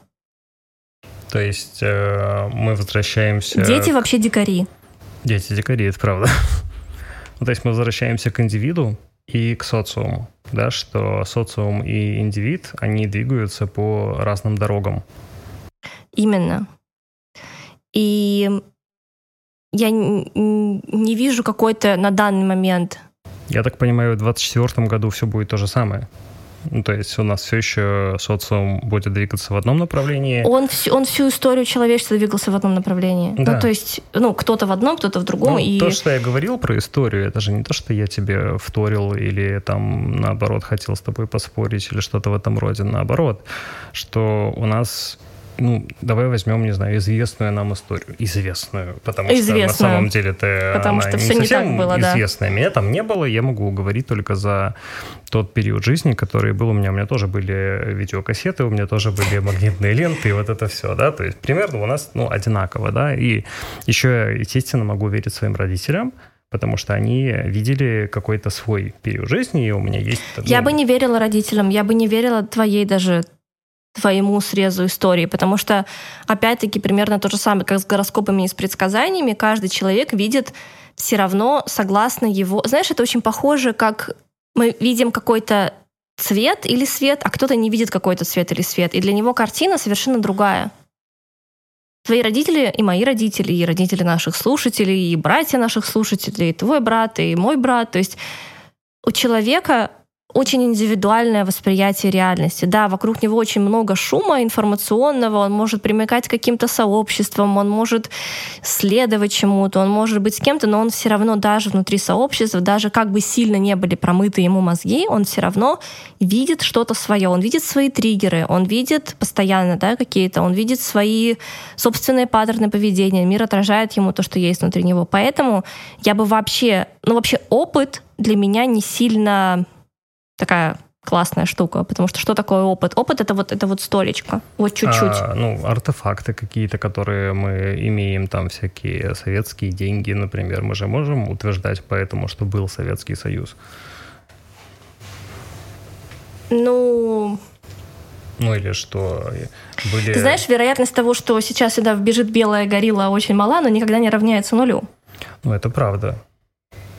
То есть э, мы возвращаемся... Дети вообще дикари. Дети дикари, это правда. то есть мы возвращаемся к индивиду и к социуму, да, что социум и индивид, они двигаются по разным дорогам. Именно. И я не вижу какой-то на данный момент. Я так понимаю, в 2024 году все будет то же самое. Ну, то есть у нас все еще социум будет двигаться в одном направлении. Он, он всю историю человечества двигался в одном направлении. Ну, да. Ну, то есть, ну, кто-то в одном, кто-то в другом. Ну, и... То, что я говорил про историю, это же не то, что я тебе вторил или там, наоборот, хотел с тобой поспорить или что-то в этом роде. Наоборот, что у нас ну, давай возьмем, не знаю, известную нам историю. Известную, потому известную. что на самом деле это потому что не все совсем не так было, известная. Да. Меня там не было, я могу говорить только за тот период жизни, который был у меня. У меня тоже были видеокассеты, у меня тоже были магнитные ленты и вот это все, да, то есть примерно у нас, ну, одинаково, да, и еще, естественно, могу верить своим родителям, потому что они видели какой-то свой период жизни, и у меня есть... Ну... Я бы не верила родителям, я бы не верила твоей даже твоему срезу истории, потому что, опять-таки, примерно то же самое, как с гороскопами и с предсказаниями, каждый человек видит все равно согласно его... Знаешь, это очень похоже, как мы видим какой-то цвет или свет, а кто-то не видит какой-то цвет или свет, и для него картина совершенно другая. Твои родители и мои родители, и родители наших слушателей, и братья наших слушателей, и твой брат, и мой брат. То есть у человека очень индивидуальное восприятие реальности. Да, вокруг него очень много шума информационного, он может примыкать к каким-то сообществам, он может следовать чему-то, он может быть с кем-то, но он все равно даже внутри сообщества, даже как бы сильно не были промыты ему мозги, он все равно видит что-то свое, он видит свои триггеры, он видит постоянно да, какие-то, он видит свои собственные паттерны поведения, мир отражает ему то, что есть внутри него. Поэтому я бы вообще, ну вообще опыт для меня не сильно такая классная штука, потому что что такое опыт? Опыт это вот это вот столечко, вот чуть-чуть. А, ну артефакты какие-то, которые мы имеем, там всякие советские деньги, например, мы же можем утверждать поэтому, что был Советский Союз. Ну. Ну или что были. Ты знаешь, вероятность того, что сейчас сюда вбежит белая горилла, очень мала, но никогда не равняется нулю. Ну это правда.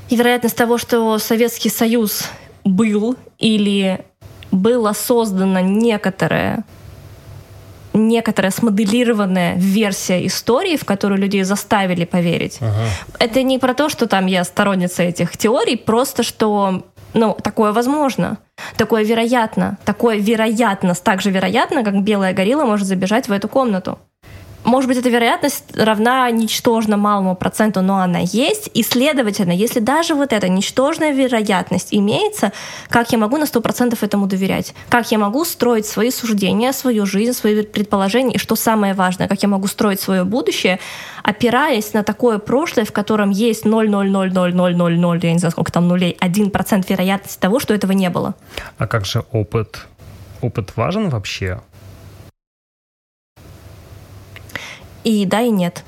И вероятность того, что Советский Союз был или было создано некоторое некоторая смоделированная версия истории, в которую людей заставили поверить. Ага. Это не про то, что там я сторонница этих теорий, просто что ну, такое возможно, такое вероятно, такое вероятно, так же вероятно, как белая горилла может забежать в эту комнату. Может быть, эта вероятность равна ничтожно малому проценту, но она есть. И, следовательно, если даже вот эта ничтожная вероятность имеется, как я могу на 100% этому доверять? Как я могу строить свои суждения, свою жизнь, свои предположения? И что самое важное, как я могу строить свое будущее, опираясь на такое прошлое, в котором есть 0,0000000, я не знаю, сколько там нулей, 1% вероятности того, что этого не было. А как же опыт? Опыт важен вообще? И да, и нет.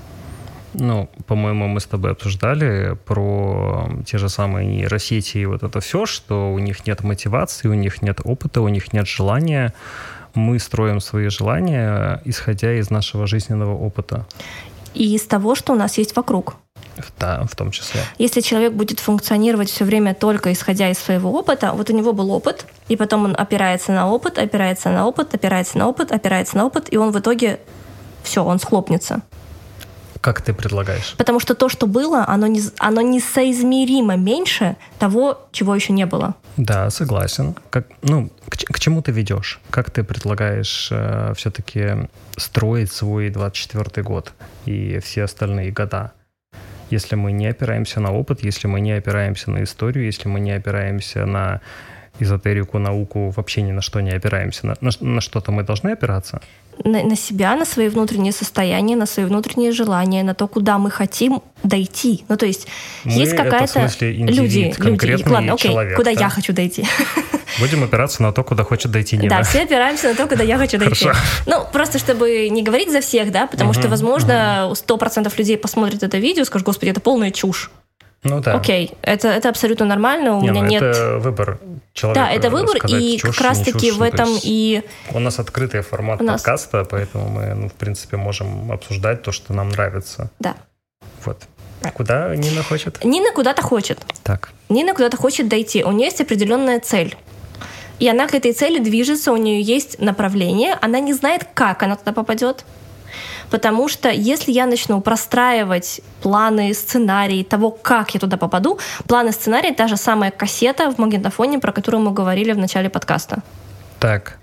Ну, по-моему, мы с тобой обсуждали про те же самые нейросети и вот это все, что у них нет мотивации, у них нет опыта, у них нет желания. Мы строим свои желания, исходя из нашего жизненного опыта. И из того, что у нас есть вокруг. Да, в том числе. Если человек будет функционировать все время только исходя из своего опыта, вот у него был опыт, и потом он опирается на опыт, опирается на опыт, опирается на опыт, опирается на опыт, и он в итоге все, он схлопнется. Как ты предлагаешь? Потому что то, что было, оно, не, оно несоизмеримо меньше того, чего еще не было. Да, согласен. Как, ну, к, к чему ты ведешь? Как ты предлагаешь э, все-таки строить свой 24 год и все остальные года? Если мы не опираемся на опыт, если мы не опираемся на историю, если мы не опираемся на эзотерику, науку, вообще ни на что не опираемся. На, на, на что-то мы должны опираться? на, на себя, на свои внутренние состояния, на свои внутренние желания, на то, куда мы хотим дойти. Ну, то есть мы есть какая-то... люди, люди. Ладно, окей, человек, куда да? я хочу дойти. Будем опираться на то, куда хочет дойти Нина. Да, все опираемся на то, куда я хочу дойти. Хорошо. Ну, просто чтобы не говорить за всех, да, потому угу, что, возможно, сто процентов людей посмотрят это видео и скажут, господи, это полная чушь. Ну да. Окей, это, это абсолютно нормально, у не, меня ну, нет... Это выбор человека. Да, это выбор, и чушь, как раз-таки в этом и... У нас открытый формат нас... подкаста, поэтому мы, ну, в принципе, можем обсуждать то, что нам нравится. Да. Вот. Куда Нина хочет? Нина куда-то хочет. Так. Нина куда-то хочет дойти. У нее есть определенная цель. И она к этой цели движется, у нее есть направление, она не знает, как она туда попадет. Потому что если я начну простраивать планы, сценарии того, как я туда попаду, планы, сценарии — та же самая кассета в магнитофоне, про которую мы говорили в начале подкаста. Так.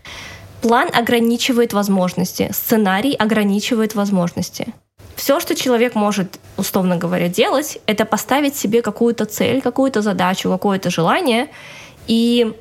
План ограничивает возможности, сценарий ограничивает возможности. Все, что человек может, условно говоря, делать, это поставить себе какую-то цель, какую-то задачу, какое-то желание и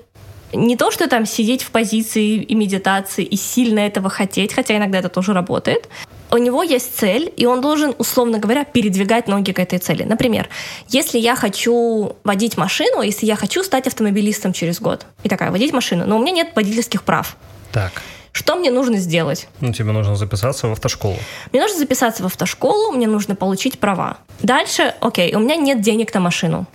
не то, что там сидеть в позиции и медитации и сильно этого хотеть, хотя иногда это тоже работает. У него есть цель, и он должен, условно говоря, передвигать ноги к этой цели. Например, если я хочу водить машину, если я хочу стать автомобилистом через год, и такая, водить машину, но у меня нет водительских прав. Так. Что мне нужно сделать? Ну, тебе нужно записаться в автошколу. Мне нужно записаться в автошколу, мне нужно получить права. Дальше, окей, у меня нет денег на машину.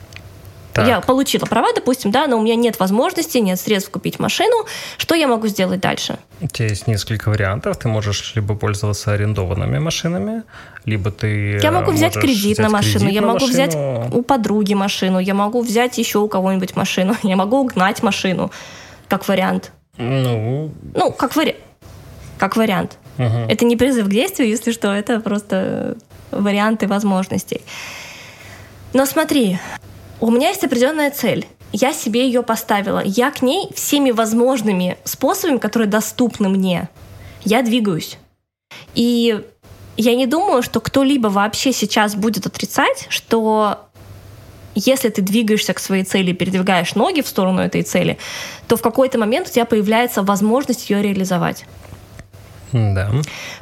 Так. Я получила права, допустим, да, но у меня нет возможности, нет средств купить машину. Что я могу сделать дальше? У тебя есть несколько вариантов. Ты можешь либо пользоваться арендованными машинами, либо ты Я могу взять кредит взять на машину, кредит я на могу машину. взять у подруги машину, я могу взять еще у кого-нибудь машину, я могу угнать машину, как вариант. Ну, ну как, вари... как вариант. Угу. Это не призыв к действию, если что, это просто варианты возможностей. Но смотри, у меня есть определенная цель. Я себе ее поставила. Я к ней всеми возможными способами, которые доступны мне, я двигаюсь. И я не думаю, что кто-либо вообще сейчас будет отрицать, что если ты двигаешься к своей цели, передвигаешь ноги в сторону этой цели, то в какой-то момент у тебя появляется возможность ее реализовать. Да.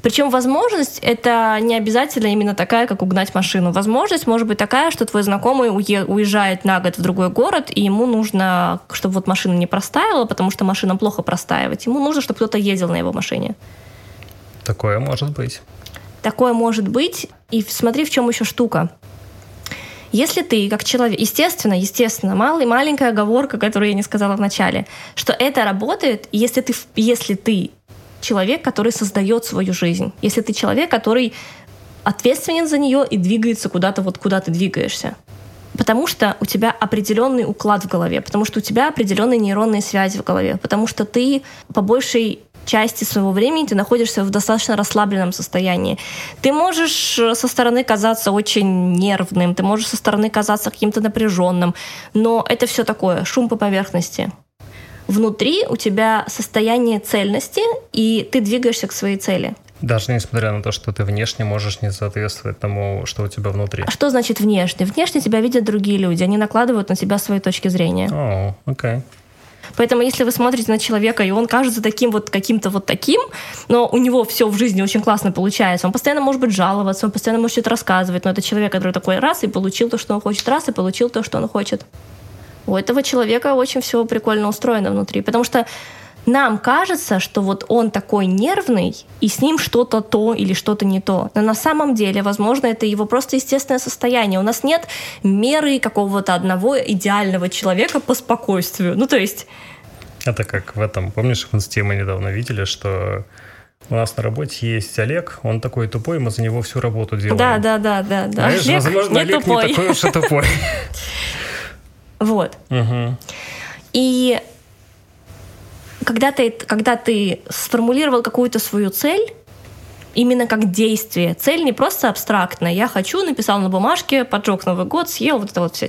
Причем возможность это не обязательно именно такая, как угнать машину. Возможность может быть такая, что твой знакомый уезжает на год в другой город, и ему нужно, чтобы вот машина не простаивала, потому что машина плохо простаивать. Ему нужно, чтобы кто-то ездил на его машине. Такое может быть. Такое может быть. И смотри, в чем еще штука. Если ты, как человек, естественно, естественно, малый, маленькая оговорка, которую я не сказала в начале, что это работает, если ты, если ты человек, который создает свою жизнь, если ты человек, который ответственен за нее и двигается куда-то вот куда ты двигаешься. Потому что у тебя определенный уклад в голове, потому что у тебя определенные нейронные связи в голове, потому что ты по большей части своего времени ты находишься в достаточно расслабленном состоянии. Ты можешь э, со стороны казаться очень нервным, ты можешь со стороны казаться каким-то напряженным, но это все такое, шум по поверхности внутри у тебя состояние цельности, и ты двигаешься к своей цели. Даже несмотря на то, что ты внешне можешь не соответствовать тому, что у тебя внутри. А что значит внешне? Внешне тебя видят другие люди, они накладывают на тебя свои точки зрения. О, oh, окей. Okay. Поэтому, если вы смотрите на человека, и он кажется таким вот каким-то вот таким, но у него все в жизни очень классно получается, он постоянно может быть жаловаться, он постоянно может что-то рассказывать, но это человек, который такой раз и получил то, что он хочет, раз и получил то, что он хочет у этого человека очень все прикольно устроено внутри. Потому что нам кажется, что вот он такой нервный, и с ним что-то то или что-то не то. Но на самом деле, возможно, это его просто естественное состояние. У нас нет меры какого-то одного идеального человека по спокойствию. Ну, то есть... Это как в этом, помнишь, в инсте мы недавно видели, что у нас на работе есть Олег, он такой тупой, мы за него всю работу делаем. Да, да, да, да. да. Знаешь, Олег возможно, не Олег тупой. не такой уж и тупой. Вот. Угу. И когда ты, когда ты сформулировал какую-то свою цель, именно как действие, цель не просто абстрактная. Я хочу, написал на бумажке, поджег Новый год, съел вот это вот вся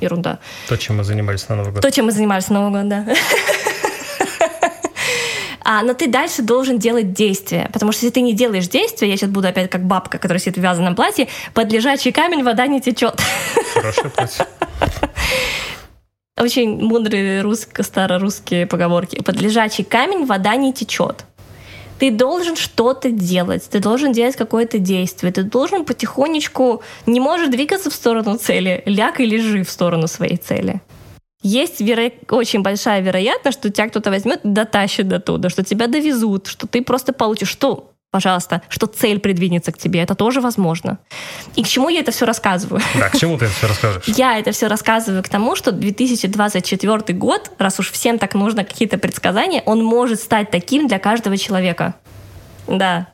ерунда. То, чем мы занимались на Новый год. То, чем мы занимались на Новый год, да. А, но ты дальше должен делать действия. Потому что если ты не делаешь действия, я сейчас буду опять как бабка, которая сидит в вязаном платье, под лежачий камень вода не течет. Хороший путь. Очень мудрые русско старорусские поговорки. Под лежачий камень вода не течет. Ты должен что-то делать, ты должен делать какое-то действие, ты должен потихонечку, не можешь двигаться в сторону цели, ляг и лежи в сторону своей цели. Есть веро... очень большая вероятность, что тебя кто-то возьмет и дотащит до туда, что тебя довезут, что ты просто получишь, что пожалуйста, что цель придвинется к тебе. Это тоже возможно. И к чему я это все рассказываю? Да, к чему ты это все рассказываешь? Я это все рассказываю к тому, что 2024 год, раз уж всем так нужно какие-то предсказания, он может стать таким для каждого человека. Да.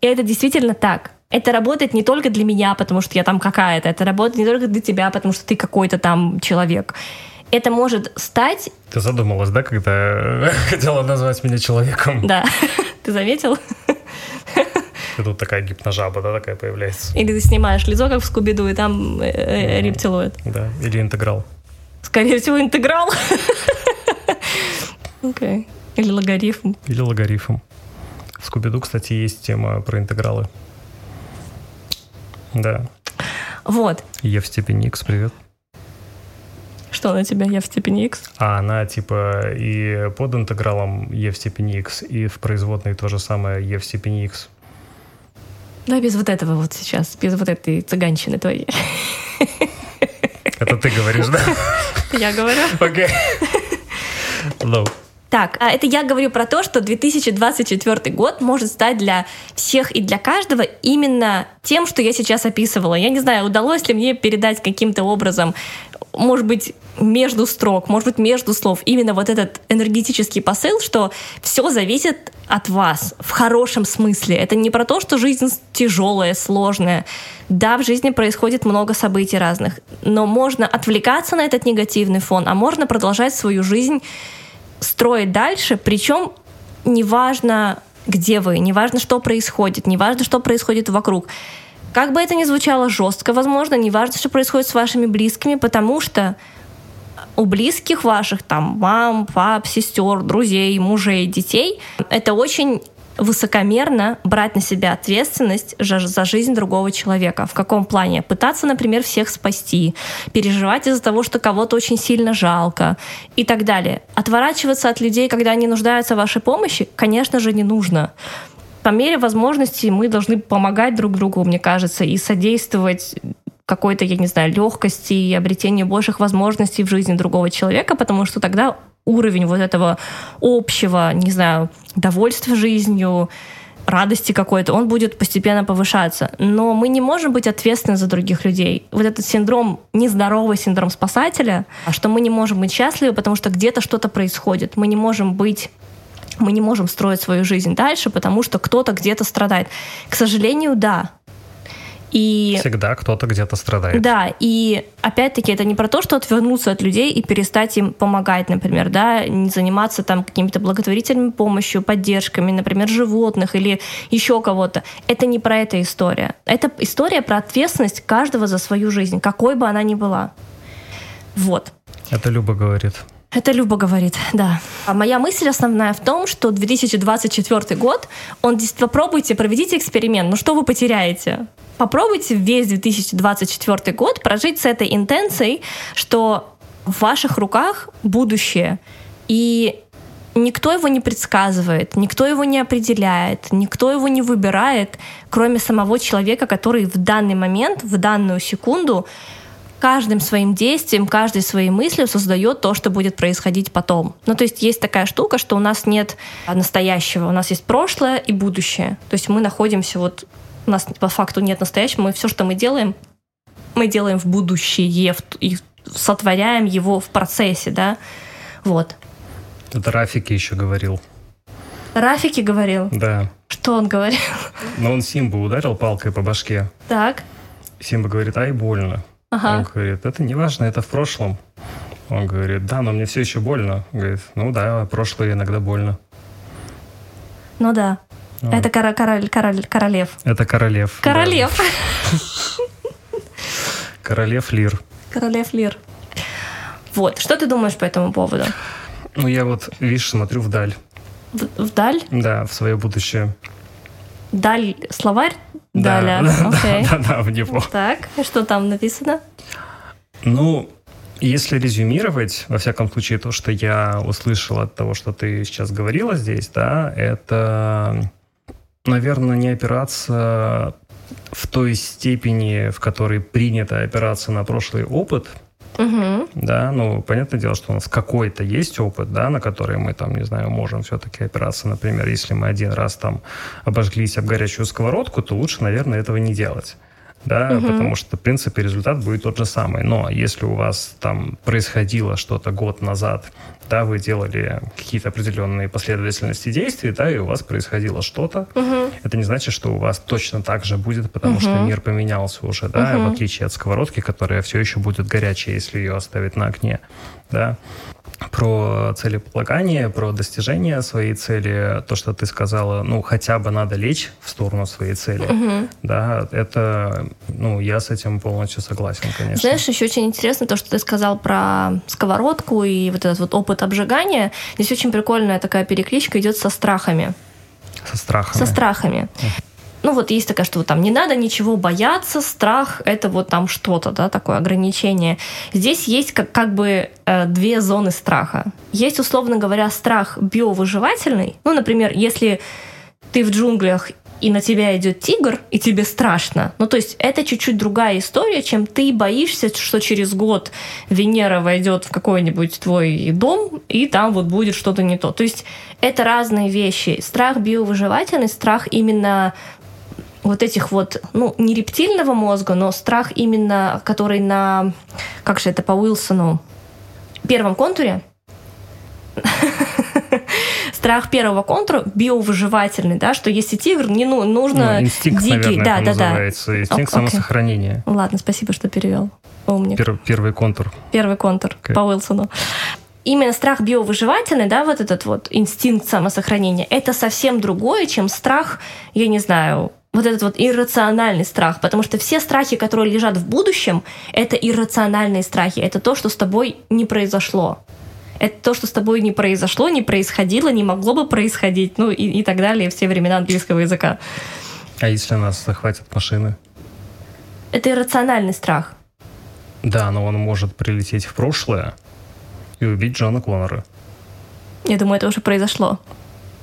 И это действительно так. Это работает не только для меня, потому что я там какая-то. Это работает не только для тебя, потому что ты какой-то там человек это может стать... Ты задумалась, да, когда хотела назвать меня человеком? Да. Ты заметил? И тут такая гипножаба, да, такая появляется. Или ты снимаешь лицо, как в Скуби-Ду, и там э, рептилоид. Да, или интеграл. Скорее всего, интеграл. Окей. Okay. Или логарифм. Или логарифм. В Скуби-Ду, кстати, есть тема про интегралы. Да. Вот. Е в степени x, привет. Что на тебя e в степени x? А она типа и под интегралом e в степени x, и в производной то же самое e в степени x. Да, без вот этого вот сейчас, без вот этой цыганщины твоей. Это ты говоришь, да? Я говорю. Окей. Okay. Так, а это я говорю про то, что 2024 год может стать для всех и для каждого именно тем, что я сейчас описывала. Я не знаю, удалось ли мне передать каким-то образом, может быть, между строк, может быть, между слов, именно вот этот энергетический посыл, что все зависит от вас в хорошем смысле. Это не про то, что жизнь тяжелая, сложная. Да, в жизни происходит много событий разных, но можно отвлекаться на этот негативный фон, а можно продолжать свою жизнь строить дальше, причем неважно, где вы, неважно, что происходит, неважно, что происходит вокруг. Как бы это ни звучало жестко, возможно, неважно, что происходит с вашими близкими, потому что у близких ваших, там, мам, пап, сестер, друзей, мужей, детей, это очень высокомерно брать на себя ответственность за жизнь другого человека. В каком плане? Пытаться, например, всех спасти, переживать из-за того, что кого-то очень сильно жалко и так далее. Отворачиваться от людей, когда они нуждаются в вашей помощи, конечно же, не нужно. По мере возможности мы должны помогать друг другу, мне кажется, и содействовать какой-то, я не знаю, легкости и обретению больших возможностей в жизни другого человека, потому что тогда уровень вот этого общего, не знаю, довольства жизнью, радости какой-то, он будет постепенно повышаться. Но мы не можем быть ответственны за других людей. Вот этот синдром, нездоровый синдром спасателя, а что мы не можем быть счастливы, потому что где-то что-то происходит. Мы не можем быть мы не можем строить свою жизнь дальше, потому что кто-то где-то страдает. К сожалению, да, и... Всегда кто-то где-то страдает. Да, и опять-таки это не про то, что отвернуться от людей и перестать им помогать, например, да, не заниматься там какими-то благотворительными помощью, поддержками, например, животных или еще кого-то. Это не про это история. Это история про ответственность каждого за свою жизнь, какой бы она ни была. Вот. Это Люба говорит. Это Люба говорит, да. А моя мысль основная в том, что 2024 год, он попробуйте, проведите эксперимент. Ну что вы потеряете? Попробуйте весь 2024 год прожить с этой интенцией, что в ваших руках будущее. И никто его не предсказывает, никто его не определяет, никто его не выбирает, кроме самого человека, который в данный момент, в данную секунду каждым своим действием, каждой своей мыслью создает то, что будет происходить потом. Ну, то есть есть такая штука, что у нас нет настоящего, у нас есть прошлое и будущее. То есть мы находимся вот у нас по факту нет настоящего, мы все, что мы делаем, мы делаем в будущее и сотворяем его в процессе, да, вот. Это Рафики еще говорил. Рафики говорил? Да. Что он говорил? Ну, он Симбу ударил палкой по башке. Так. Симба говорит, ай, больно. Ага. Он говорит, это не важно, это в прошлом. Он говорит, да, но мне все еще больно. Он говорит, ну да, прошлое иногда больно. Ну да. А. Это кора- король, король, королев. Это королев. Королев. Королев Лир. Королев Лир. Вот. Что ты думаешь по этому поводу? Ну, я вот, видишь, смотрю вдаль. В, вдаль? Да, в свое будущее. Даль словарь? Да, Даля. Да, okay. да, да, в него. Так, и что там написано? Ну, если резюмировать, во всяком случае, то, что я услышал от того, что ты сейчас говорила здесь, да, это наверное, не опираться в той степени, в которой принято опираться на прошлый опыт, Угу. Да, ну, понятное дело, что у нас какой-то есть опыт, да, на который мы там, не знаю, можем все-таки опираться. Например, если мы один раз там обожглись об горячую сковородку, то лучше, наверное, этого не делать да, угу. потому что, в принципе, результат будет тот же самый. Но если у вас там происходило что-то год назад, да, вы делали какие-то определенные последовательности действий, да, и у вас происходило что-то, угу. это не значит, что у вас точно так же будет, потому угу. что мир поменялся уже, да, угу. в отличие от сковородки, которая все еще будет горячей, если ее оставить на огне, да про целеполагание, про достижение своей цели, то, что ты сказала, ну, хотя бы надо лечь в сторону своей цели, угу. да, это, ну, я с этим полностью согласен, конечно. Знаешь, еще очень интересно то, что ты сказал про сковородку и вот этот вот опыт обжигания. Здесь очень прикольная такая перекличка идет со страхами. Со страхами. Со страхами ну вот есть такая, что вот там не надо ничего бояться, страх это вот там что-то, да, такое ограничение. Здесь есть как, как бы э, две зоны страха. Есть, условно говоря, страх биовыживательный. Ну, например, если ты в джунглях и на тебя идет тигр, и тебе страшно. Ну, то есть это чуть-чуть другая история, чем ты боишься, что через год Венера войдет в какой-нибудь твой дом, и там вот будет что-то не то. То есть это разные вещи. Страх биовыживательный, страх именно вот этих вот, ну, не рептильного мозга, но страх именно, который на, как же это по Уилсону, первом контуре, страх первого контура биовыживательный, да, что если тигр, не ну, нужно ну, инстинкт, дикий, наверное, да, да, называется. да. Инстинкт О, самосохранения. Ладно, спасибо, что перевел. Умник. Пер, первый контур. Первый контур okay. по Уилсону. Именно страх биовыживательный, да, вот этот вот инстинкт самосохранения, это совсем другое, чем страх, я не знаю, вот этот вот иррациональный страх, потому что все страхи, которые лежат в будущем, это иррациональные страхи, это то, что с тобой не произошло. Это то, что с тобой не произошло, не происходило, не могло бы происходить, ну и, и так далее, все времена английского языка. А если нас захватят машины? Это иррациональный страх. Да, но он может прилететь в прошлое и убить Джона Коннора. Я думаю, это уже произошло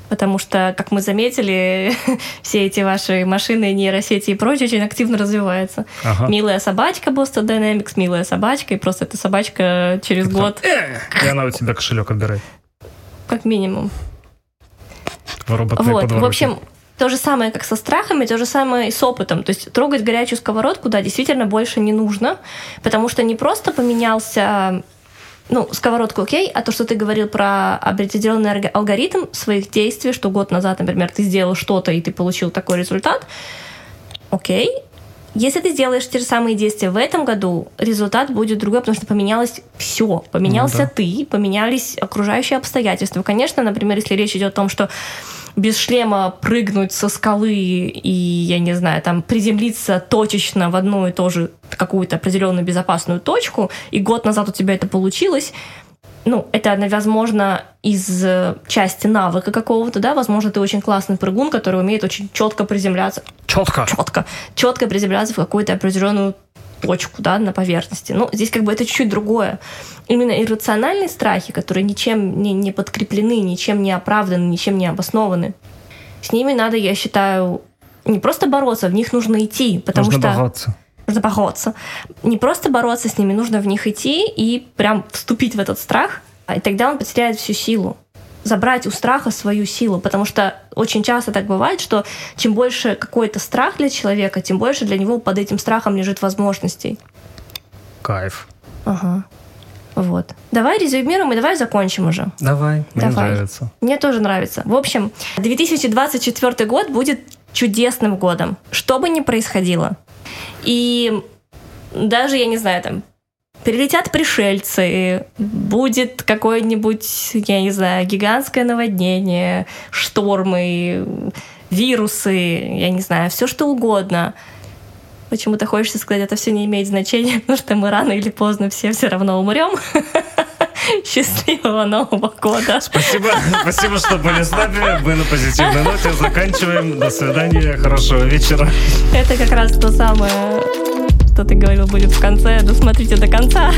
потому что, как мы заметили, все эти ваши машины, нейросети и прочее очень активно развиваются. Ага. Милая собачка Boston Dynamics, милая собачка, и просто эта собачка через Это... год... И она у тебя кошелек отбирает. Как минимум. Вот, в общем, то же самое, как со страхами, то же самое и с опытом. То есть трогать горячую сковородку, да, действительно больше не нужно, потому что не просто поменялся ну, сковородку окей, а то, что ты говорил про определенный алгоритм своих действий, что год назад, например, ты сделал что-то, и ты получил такой результат, окей. Если ты сделаешь те же самые действия в этом году, результат будет другой, потому что поменялось все. Поменялся ну, да. ты, поменялись окружающие обстоятельства. Конечно, например, если речь идет о том, что без шлема прыгнуть со скалы и, я не знаю, там приземлиться точечно в одну и ту же какую-то определенную безопасную точку, и год назад у тебя это получилось, ну, это, возможно, из э, части навыка какого-то, да, возможно, ты очень классный прыгун, который умеет очень четко приземляться. Четко. Четко. Четко приземляться в какую-то определенную точку, да, на поверхности. Ну, здесь как бы это чуть-чуть другое. Именно иррациональные страхи, которые ничем не, не подкреплены, ничем не оправданы, ничем не обоснованы, с ними надо, я считаю, не просто бороться, в них нужно идти, потому нужно что... бороться. Нужно бороться. Не просто бороться с ними, нужно в них идти и прям вступить в этот страх, и тогда он потеряет всю силу забрать у страха свою силу, потому что очень часто так бывает, что чем больше какой-то страх для человека, тем больше для него под этим страхом лежит возможностей. Кайф. Ага. Вот. Давай резюмируем и давай закончим уже. Давай, мне давай. нравится. Мне тоже нравится. В общем, 2024 год будет чудесным годом, что бы ни происходило. И даже, я не знаю, там, Прилетят пришельцы, будет какое-нибудь, я не знаю, гигантское наводнение, штормы, вирусы, я не знаю, все что угодно. Почему-то хочется сказать, это все не имеет значения, потому что мы рано или поздно все все равно умрем. Счастливого Нового года. Спасибо, спасибо, что были с нами. Мы на позитивной ноте заканчиваем. До свидания, хорошего вечера. Это как раз то самое что ты говорил будет в конце, досмотрите до конца.